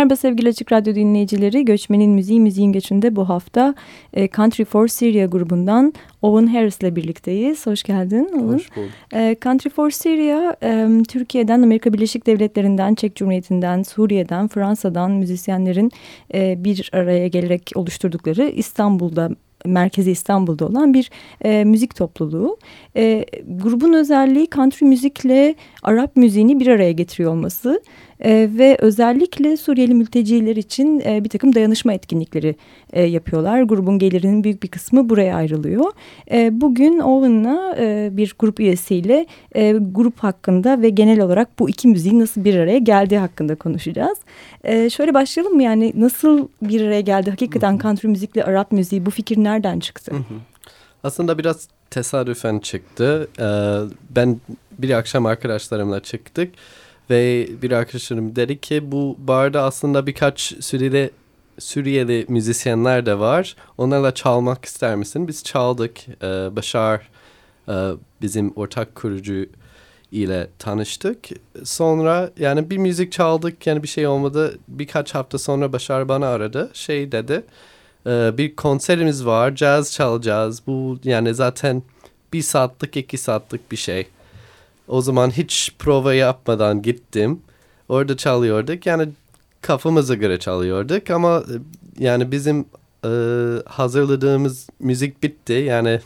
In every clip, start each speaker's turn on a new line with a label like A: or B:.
A: Merhaba sevgili Açık Radyo dinleyicileri. Göçmenin Müziği Müziğin Göçü'nde bu hafta e, Country for Syria grubundan Owen Harris ile birlikteyiz. Hoş geldin Owen.
B: Hoş bulduk.
A: E, Country for Syria e, Türkiye'den, Amerika Birleşik Devletleri'nden, Çek Cumhuriyeti'nden, Suriye'den, Fransa'dan müzisyenlerin e, bir araya gelerek oluşturdukları İstanbul'da merkezi İstanbul'da olan bir e, müzik topluluğu. E, grubun özelliği country müzikle Arap müziğini bir araya getiriyor olması e, ve özellikle Suriyeli mülteciler için e, bir takım dayanışma etkinlikleri e, yapıyorlar. Grubun gelirinin büyük bir kısmı buraya ayrılıyor. E, bugün Owen'la e, bir grup üyesiyle e, grup hakkında ve genel olarak bu iki müziğin nasıl bir araya geldiği hakkında konuşacağız. E, şöyle başlayalım mı yani nasıl bir araya geldi? Hakikaten country müzikle Arap müziği bu fikir nereden çıktı?
B: Aslında biraz tesadüfen çıktı. Ee, ben bir akşam arkadaşlarımla çıktık ve bir arkadaşlarım dedi ki bu barda aslında birkaç Suriyeli, Suriyeli müzisyenler de var. Onlarla çalmak ister misin? Biz çaldık. Ee, Başar e, bizim ortak kurucu ile tanıştık. Sonra yani bir müzik çaldık yani bir şey olmadı. Birkaç hafta sonra Başar bana aradı. Şey dedi e, bir konserimiz var caz çalacağız. Bu yani zaten bir saatlik iki saatlik bir şey. O zaman hiç prova yapmadan gittim. Orada çalıyorduk. Yani kafamıza göre çalıyorduk ama e, yani bizim e, hazırladığımız müzik bitti. Yani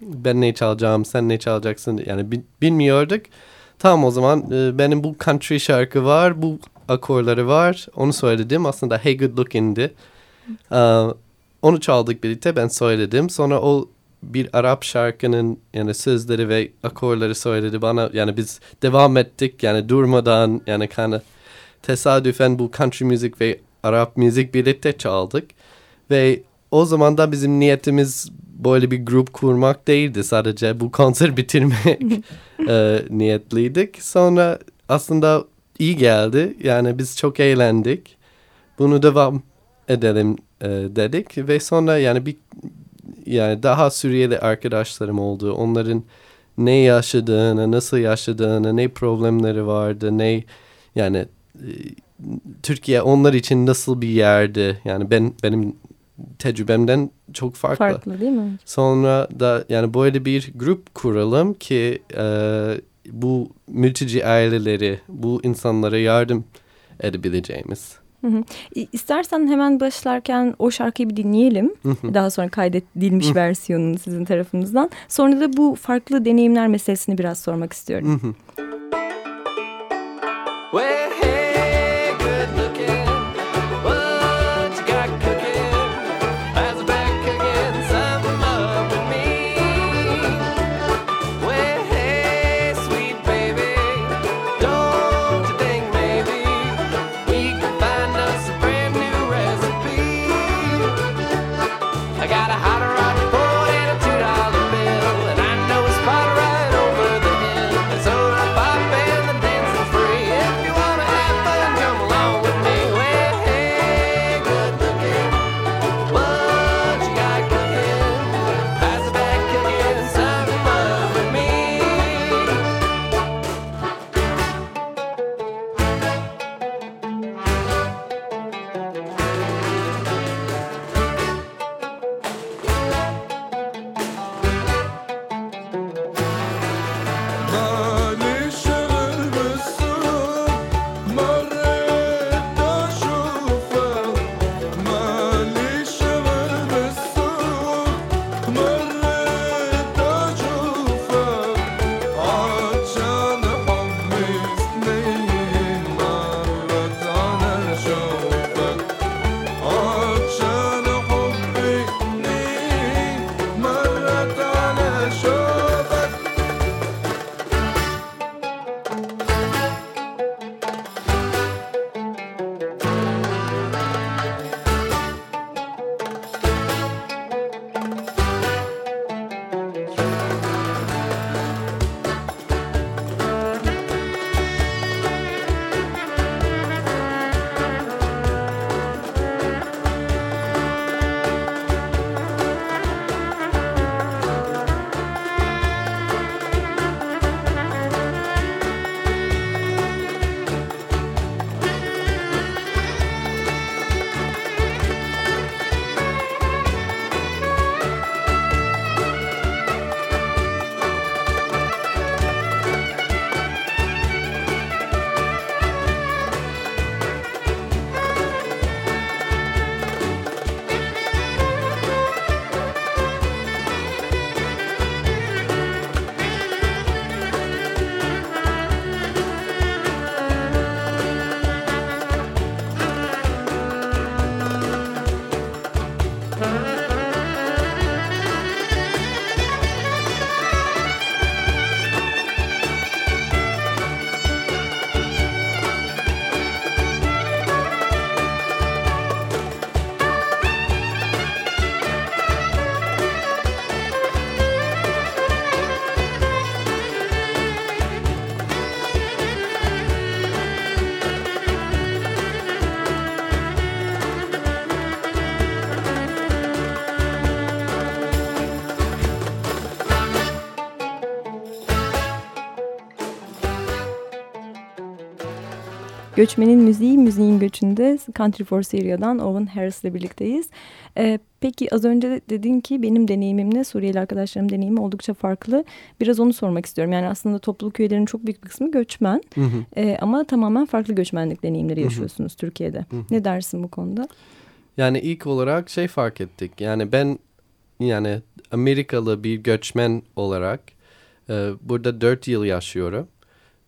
B: ben ne çalacağım, sen ne çalacaksın yani bi bilmiyorduk. Tamam o zaman e, benim bu country şarkı var, bu akorları var. Onu söyledim. Aslında Hey Good Looking'di. Uh, onu çaldık birlikte ben söyledim. Sonra o bir Arap şarkının yani sözleri ve akorları söyledi bana. Yani biz devam ettik yani durmadan yani kind tesadüfen bu country müzik ve Arap müzik birlikte çaldık. Ve o zaman da bizim niyetimiz böyle bir grup kurmak değildi. Sadece bu konser bitirmek e, niyetliydik. Sonra aslında iyi geldi. Yani biz çok eğlendik. Bunu devam edelim e, dedik ve sonra yani bir yani daha Suriyeli arkadaşlarım oldu. Onların ne yaşadığını, nasıl yaşadığını, ne problemleri vardı, ne yani e, Türkiye onlar için nasıl bir yerdi? Yani ben benim tecrübemden çok farklı.
A: Farklı değil mi?
B: Sonra da yani böyle bir grup kuralım ki e, bu mülteci aileleri, bu insanlara yardım edebileceğimiz.
A: Hı hı. İstersen hemen başlarken o şarkıyı bir dinleyelim. Daha sonra kaydedilmiş versiyonunu sizin tarafınızdan. Sonra da bu farklı deneyimler meselesini biraz sormak istiyorum. Göçmenin Müziği, Müziğin Göçünde Country for Syria'dan Owen Harris ile birlikteyiz. Ee, peki az önce dedin ki benim deneyimimle Suriyeli arkadaşlarım deneyimi oldukça farklı. Biraz onu sormak istiyorum. Yani aslında topluluk üyelerinin çok büyük bir kısmı göçmen. Hı hı. Ee, ama tamamen farklı göçmenlik deneyimleri yaşıyorsunuz hı hı. Türkiye'de. Hı hı. Ne dersin bu konuda?
B: Yani ilk olarak şey fark ettik. Yani ben yani Amerikalı bir göçmen olarak e, burada dört yıl yaşıyorum.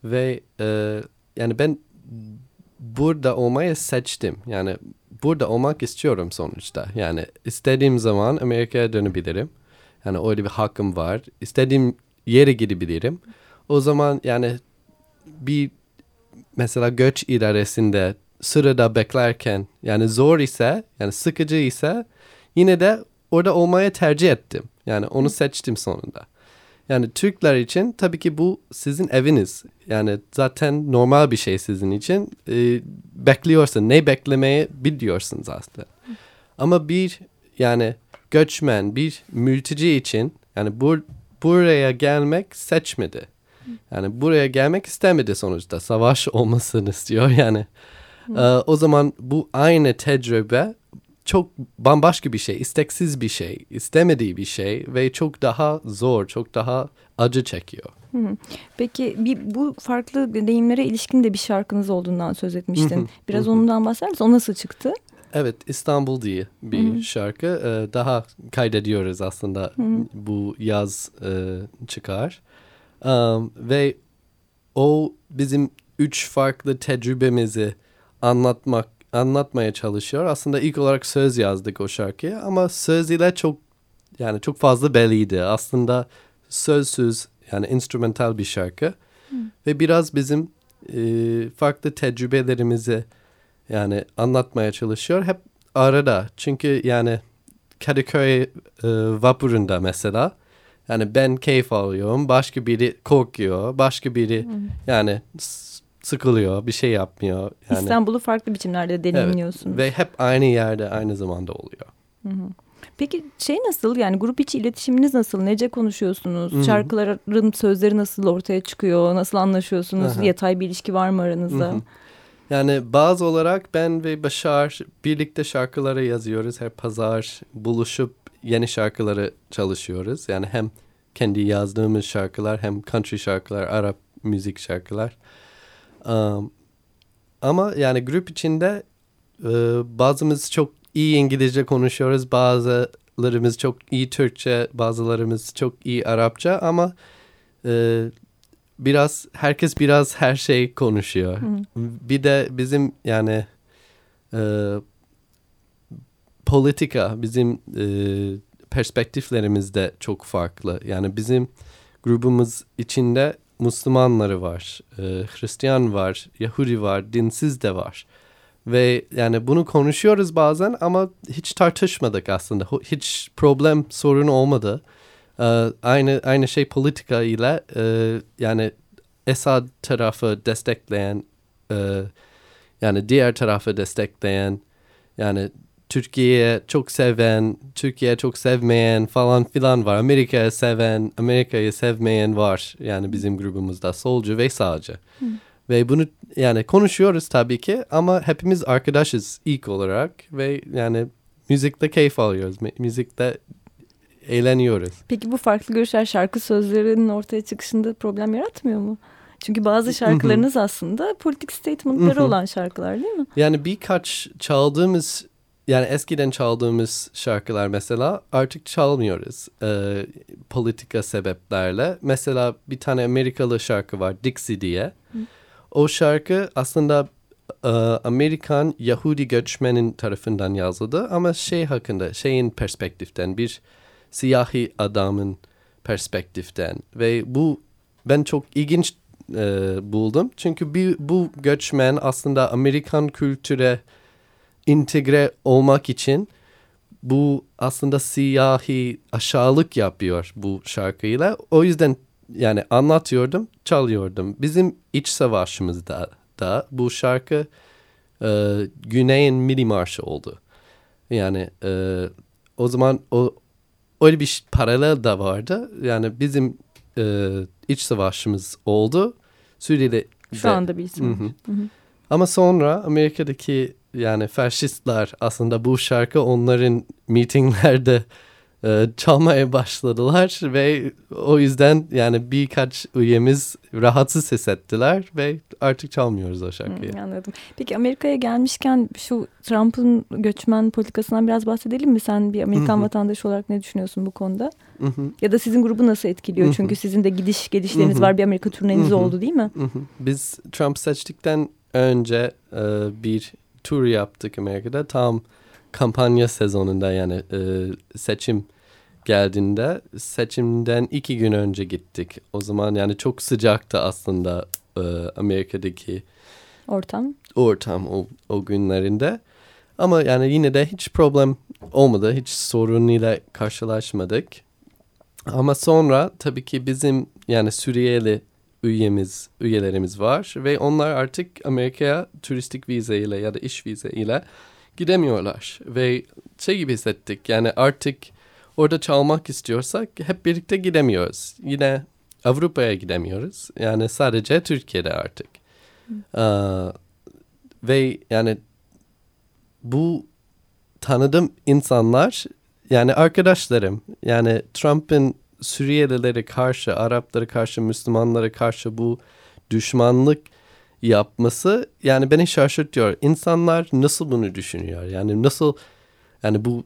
B: Ve e, yani ben burada olmayı seçtim. Yani burada olmak istiyorum sonuçta. Yani istediğim zaman Amerika'ya dönebilirim. Yani öyle bir hakkım var. İstediğim yere gidebilirim. O zaman yani bir mesela göç idaresinde sırada beklerken yani zor ise yani sıkıcı ise yine de orada olmaya tercih ettim. Yani onu seçtim sonunda. Yani Türkler için tabii ki bu sizin eviniz. Yani zaten normal bir şey sizin için. E, bekliyorsun. Ne beklemeyi biliyorsunuz aslında. Ama bir yani göçmen, bir mülteci için yani bur buraya gelmek seçmedi. Yani buraya gelmek istemedi sonuçta. Savaş olmasını istiyor yani. E, o zaman bu aynı tecrübe çok bambaşka bir şey, isteksiz bir şey, istemediği bir şey ve çok daha zor, çok daha acı çekiyor.
A: Peki bir, bu farklı deneyimlere ilişkin de bir şarkınız olduğundan söz etmiştin. Biraz ondan bahseder misin? O nasıl çıktı?
B: Evet, İstanbul diye bir Hı-hı. şarkı. Ee, daha kaydediyoruz aslında Hı-hı. bu yaz e, çıkar. Um, ve o bizim üç farklı tecrübemizi anlatmak anlatmaya çalışıyor. Aslında ilk olarak söz yazdık o şarkıya ama söz ile çok yani çok fazla belliydi. Aslında sözsüz yani instrumental bir şarkı hmm. ve biraz bizim e, farklı tecrübelerimizi yani anlatmaya çalışıyor. Hep arada çünkü yani Kadıköy e, vapurunda mesela yani ben keyif alıyorum, başka biri korkuyor, başka biri hmm. yani sıkılıyor, bir şey yapmıyor.
A: Yani, İstanbul'u farklı biçimlerde deneyimliyorsunuz.
B: Evet, ve hep aynı yerde aynı zamanda oluyor. Hı hı.
A: Peki şey nasıl yani grup içi iletişiminiz nasıl? Nece konuşuyorsunuz? Hı -hı. Şarkıların sözleri nasıl ortaya çıkıyor? Nasıl anlaşıyorsunuz? Aha. Yatay bir ilişki var mı aranızda? Hı -hı.
B: Yani bazı olarak ben ve Başar birlikte şarkıları yazıyoruz. Her pazar buluşup yeni şarkıları çalışıyoruz. Yani hem kendi yazdığımız şarkılar hem country şarkılar, Arap müzik şarkılar. Um, ama yani grup içinde e, bazımız çok iyi İngilizce konuşuyoruz, bazılarımız çok iyi Türkçe, bazılarımız çok iyi Arapça ama e, biraz herkes biraz her şey konuşuyor. Hı. Bir de bizim yani e, politika, bizim e, perspektiflerimiz de çok farklı. Yani bizim grubumuz içinde Müslümanları var, e, Hristiyan var, Yahudi var, dinsiz de var. Ve yani bunu konuşuyoruz bazen ama hiç tartışmadık aslında. Hiç problem sorun olmadı. E, aynı aynı şey politika ile e, yani Esad tarafı destekleyen e, yani diğer tarafı destekleyen yani Türkiye'ye çok seven, Türkiye çok sevmeyen falan filan var. Amerika'yı seven, Amerika'yı sevmeyen var. Yani bizim grubumuzda solcu ve sağcı. Hı. Ve bunu yani konuşuyoruz tabii ki ama hepimiz arkadaşız ilk olarak ve yani müzikte keyif alıyoruz. Müzikte eğleniyoruz.
A: Peki bu farklı görüşler şarkı sözlerinin ortaya çıkışında problem yaratmıyor mu? Çünkü bazı şarkılarınız aslında politik statementları olan şarkılar değil mi?
B: Yani birkaç çaldığımız yani eskiden çaldığımız şarkılar mesela artık çalmıyoruz e, politika sebeplerle. Mesela bir tane Amerikalı şarkı var Dixie diye. Hı. O şarkı aslında e, Amerikan Yahudi göçmenin tarafından yazıldı ama şey hakkında şeyin perspektiften bir siyahi adamın perspektiften ve bu ben çok ilginç e, buldum. Çünkü bir, bu göçmen aslında Amerikan kültüre entegre olmak için bu aslında siyahi aşağılık yapıyor bu şarkıyla. O yüzden yani anlatıyordum, çalıyordum. Bizim iç savaşımızda da bu şarkı e, Güney'in mini marşı oldu. Yani e, o zaman o öyle bir paralel de vardı. Yani bizim e, iç savaşımız oldu. Suriye'de
A: şu anda bir isim. Hı hı. Hı hı.
B: Ama sonra Amerika'daki yani faşistler aslında bu şarkı onların mitinglerde e, çalmaya başladılar ve o yüzden yani birkaç üyemiz rahatsız hissettiler ve artık çalmıyoruz o şarkıyı.
A: Hmm, anladım. Peki Amerika'ya gelmişken şu Trump'ın göçmen politikasından biraz bahsedelim mi? Sen bir Amerikan vatandaşı olarak ne düşünüyorsun bu konuda? Ya da sizin grubu nasıl etkiliyor? Çünkü sizin de gidiş gelişleriniz var. Bir Amerika turneniz oldu değil mi?
B: Biz Trump seçtikten önce e, bir tur yaptık Amerika'da. Tam kampanya sezonunda yani e, seçim geldiğinde seçimden iki gün önce gittik. O zaman yani çok sıcaktı aslında e, Amerika'daki
A: ortam.
B: Ortam o, o günlerinde. Ama yani yine de hiç problem olmadı. Hiç sorunuyla karşılaşmadık. Ama sonra tabii ki bizim yani Suriyeli üyemiz, üyelerimiz var ve onlar artık Amerika'ya turistik vize ile ya da iş vize ile gidemiyorlar. Ve şey gibi hissettik yani artık orada çalmak istiyorsak hep birlikte gidemiyoruz. Yine Avrupa'ya gidemiyoruz. Yani sadece Türkiye'de artık. Ee, ve yani bu tanıdığım insanlar yani arkadaşlarım yani Trump'ın Suriyelilere karşı, Araplara karşı, Müslümanlara karşı bu düşmanlık yapması yani beni şaşırtıyor. İnsanlar nasıl bunu düşünüyor? Yani nasıl yani bu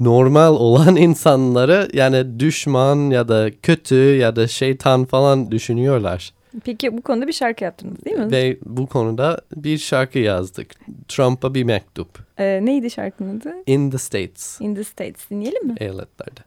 B: normal olan insanları yani düşman ya da kötü ya da şeytan falan düşünüyorlar.
A: Peki bu konuda bir şarkı yaptınız değil mi?
B: Ve bu konuda bir şarkı yazdık. Trump'a bir mektup.
A: Ee, neydi şarkının adı?
B: In the States.
A: In the States. Dinleyelim mi?
B: Eyaletlerde.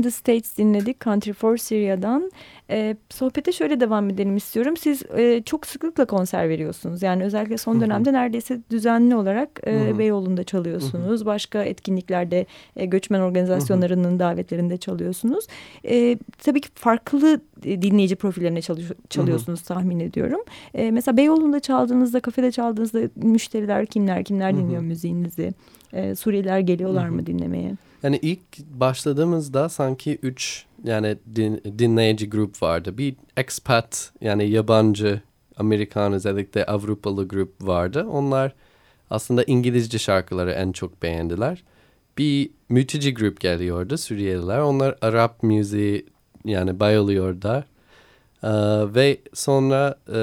A: In the States dinledik Country for Syria'dan. E, sohbete şöyle devam edelim istiyorum. Siz e, çok sıklıkla konser veriyorsunuz. Yani özellikle son dönemde neredeyse düzenli olarak e, Beyoğlu'nda çalıyorsunuz. Başka etkinliklerde e, göçmen organizasyonlarının davetlerinde çalıyorsunuz. E, tabii ki farklı dinleyici profillerine çalış, çalıyorsunuz tahmin ediyorum. E, mesela Beyoğlu'nda çaldığınızda, kafede çaldığınızda müşteriler kimler, kimler dinliyor müziğinizi? E, Suriyeliler geliyorlar mı dinlemeye?
B: Yani ilk başladığımızda sanki üç yani din, dinleyici grup vardı. Bir expat yani yabancı Amerikan özellikle Avrupalı grup vardı. Onlar aslında İngilizce şarkıları en çok beğendiler. Bir mülteci grup geliyordu Suriyeliler. Onlar Arap müziği yani bayılıyorlar. Ee, ve sonra e,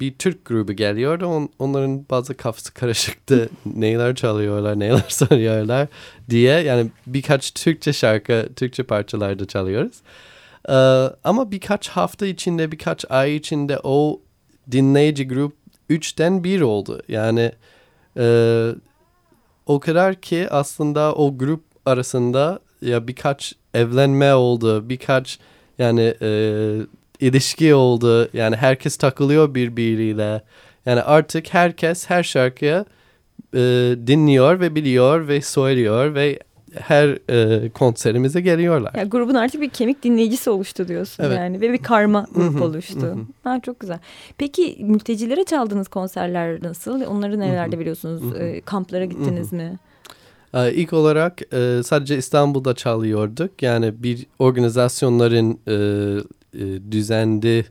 B: bir Türk grubu geliyordu. On, onların bazı kafası karışıktı. neler çalıyorlar, neler söylüyorlar diye. Yani birkaç Türkçe şarkı, Türkçe parçalarda çalıyoruz. Ee, ama birkaç hafta içinde, birkaç ay içinde o dinleyici grup üçten bir oldu. Yani e, o kadar ki aslında o grup arasında ya birkaç evlenme oldu, birkaç yani e, ilişki oldu. Yani herkes takılıyor birbiriyle. Yani artık herkes her şarkıya e, dinliyor ve biliyor ve söylüyor ve her e, konserimize geliyorlar.
A: Yani grubun artık bir kemik dinleyicisi oluştu diyorsun evet. yani ve bir karma grup oluştu. ha, çok güzel. Peki mültecilere çaldığınız konserler nasıl? Onları nerelerde biliyorsunuz? E, kamplara gittiniz mi?
B: Ee, ilk olarak e, sadece İstanbul'da çalıyorduk. Yani bir organizasyonların e, e, düzenli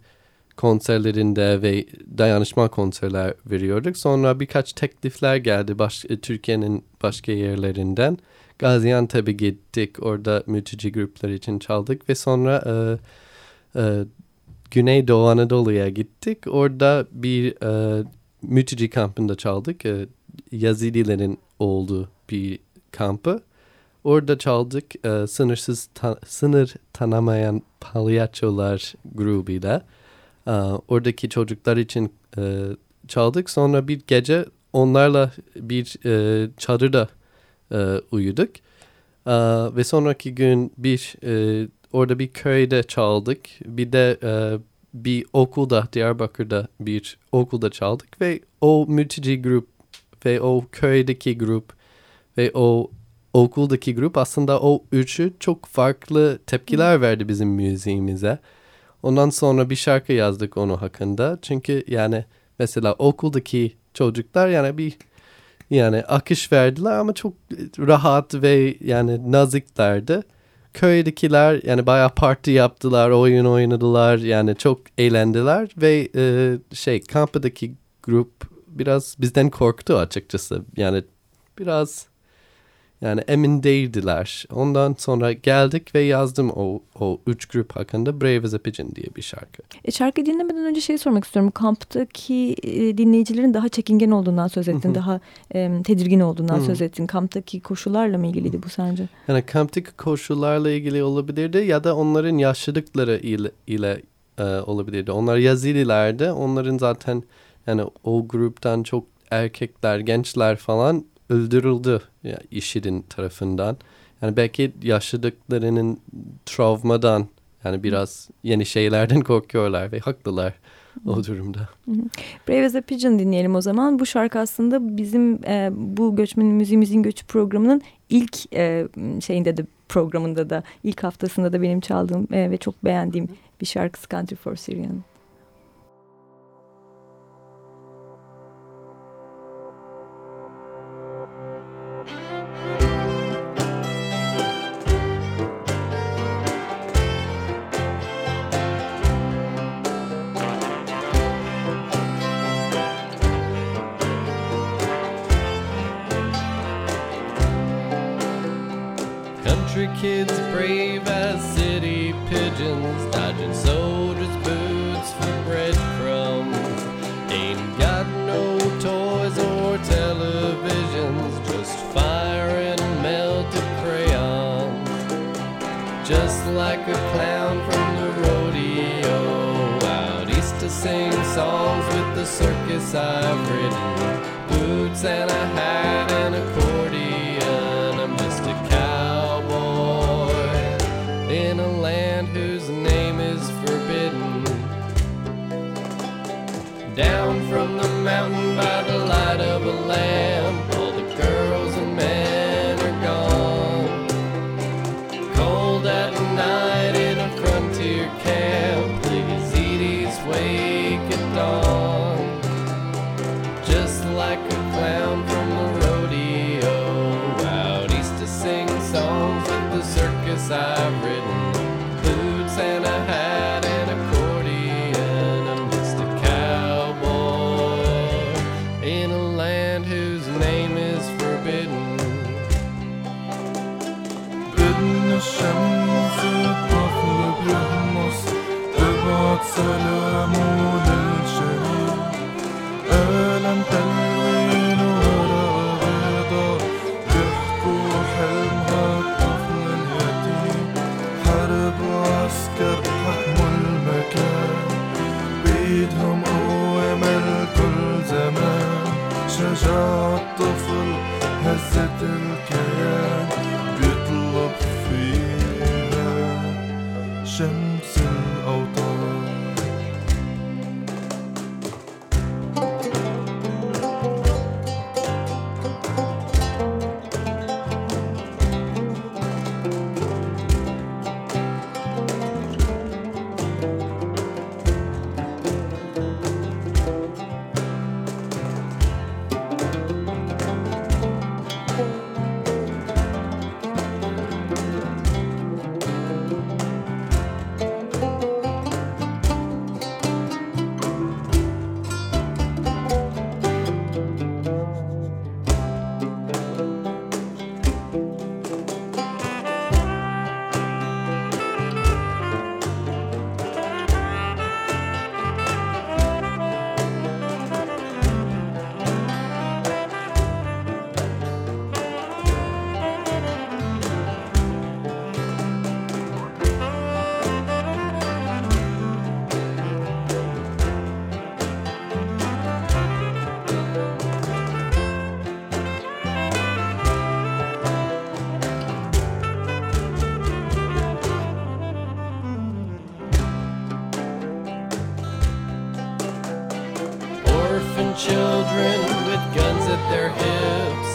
B: konserlerinde ve dayanışma konserler veriyorduk. Sonra birkaç teklifler geldi baş, e, Türkiye'nin başka yerlerinden. Gaziantep'e gittik. Orada mülteci gruplar için çaldık ve sonra e, e, Güneydoğu Anadolu'ya gittik. Orada bir e, mülteci kampında çaldık. E, Yazidilerin olduğu bir kampı. Orada çaldık e, sınırsız ta, sınır tanımayan palyaçolar grubuyla. E, oradaki çocuklar için e, çaldık. Sonra bir gece onlarla bir e, çadırda e, uyuduk. E, ve sonraki gün bir e, orada bir köyde çaldık. Bir de e, bir okulda Diyarbakır'da bir okulda çaldık ve o mülteci grup ve o köydeki grup ve o okuldaki grup aslında o üçü çok farklı tepkiler verdi bizim müziğimize. Ondan sonra bir şarkı yazdık onu hakkında. Çünkü yani mesela okuldaki çocuklar yani bir yani akış verdiler ama çok rahat ve yani naziklerdi. Köydekiler yani bayağı parti yaptılar, oyun oynadılar yani çok eğlendiler ve e, şey kampdaki grup biraz bizden korktu açıkçası. Yani biraz yani emin değildiler. Ondan sonra geldik ve yazdım o, o üç grup hakkında Brave as a Pigeon diye bir şarkı.
A: E, şarkı dinlemeden önce şey sormak istiyorum. Kamptaki e, dinleyicilerin daha çekingen olduğundan söz ettin. daha e, tedirgin olduğundan söz ettin. Kamptaki koşullarla mı ilgiliydi bu sence?
B: Yani kamptaki koşullarla ilgili olabilirdi ya da onların yaşadıkları ile, ile e, olabilirdi. Onlar Yazililerdi. Onların zaten yani o gruptan çok erkekler, gençler falan öldürüldü yani IŞİD'in tarafından. Yani belki yaşadıklarının travmadan yani biraz yeni şeylerden korkuyorlar ve haklılar o durumda.
A: Brave as a Pigeon dinleyelim o zaman. Bu şarkı aslında bizim e, bu göçmenin müziğimizin göçü programının ilk e, şeyinde de programında da ilk haftasında da benim çaldığım e, ve çok beğendiğim bir şarkı Country for Syrian.
B: kids brave as city pigeons, dodging soldiers' boots for breadcrumbs. Ain't got no toys or televisions, just fire and melted crayon. Just like a clown from the rodeo, out east to sing songs with the circus I've ridden. Boots and a hat and a accordion, by the light of a lamp, control. children with guns at their hips.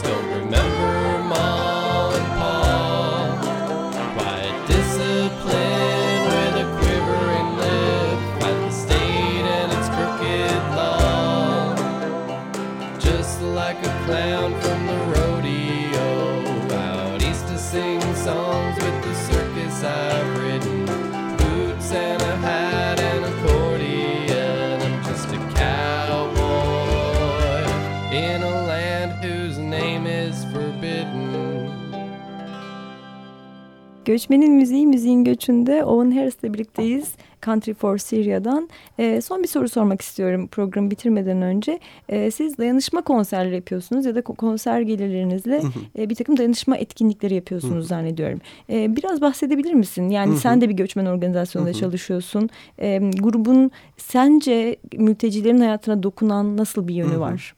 A: Göçmenin Müziği, Müziğin Göçü'nde Owen Harris'le birlikteyiz. Country for Syria'dan. E, son bir soru sormak istiyorum programı bitirmeden önce. E, siz dayanışma konserleri yapıyorsunuz ya da konser gelirlerinizle e, bir takım dayanışma etkinlikleri yapıyorsunuz zannediyorum. E, biraz bahsedebilir misin? Yani sen de bir göçmen organizasyonunda çalışıyorsun. E, grubun sence mültecilerin hayatına dokunan nasıl bir yönü var?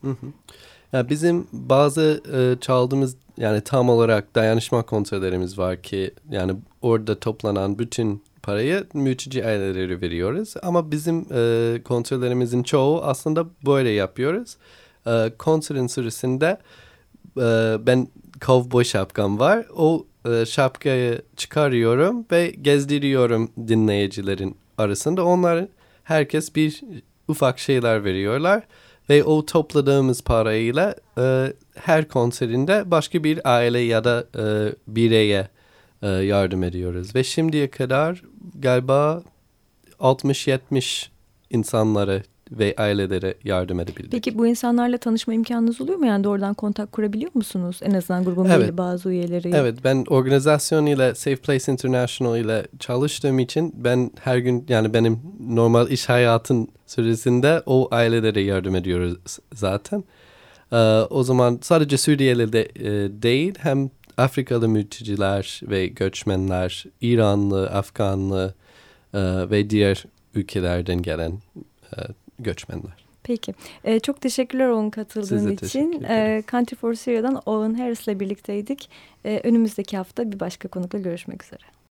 B: Ya bizim bazı e, çaldığımız yani tam olarak dayanışma konserlerimiz var ki yani orada toplanan bütün parayı mülteci aileleri veriyoruz. Ama bizim e, konserlerimizin çoğu aslında böyle yapıyoruz. E, konserin sırasında e, ben kovboy şapkam var. O e, şapkayı çıkarıyorum ve gezdiriyorum dinleyicilerin arasında. Onlar herkes bir ufak şeyler veriyorlar. Ve o topladığımız parayla e, her konserinde başka bir aile ya da e, bireye e, yardım ediyoruz. Ve şimdiye kadar galiba 60-70 insanlara ve ailelere yardım edebildik.
A: Peki bu insanlarla tanışma imkanınız oluyor mu? Yani doğrudan kontak kurabiliyor musunuz? En azından grubun evet. belli bazı üyeleri.
B: Evet ben organizasyon ile Safe Place International ile çalıştığım için ben her gün yani benim normal iş hayatın süresinde o ailelere yardım ediyoruz zaten. Ee, o zaman sadece Suriyeli de e, değil hem Afrikalı mülteciler ve göçmenler, İranlı, Afganlı e, ve diğer ülkelerden gelen e, göçmenler.
A: Peki. Ee, çok teşekkürler onun katıldığın için. Ee, Country for Syria'dan Owen Harris'le birlikteydik. Ee, önümüzdeki hafta bir başka konukla görüşmek üzere.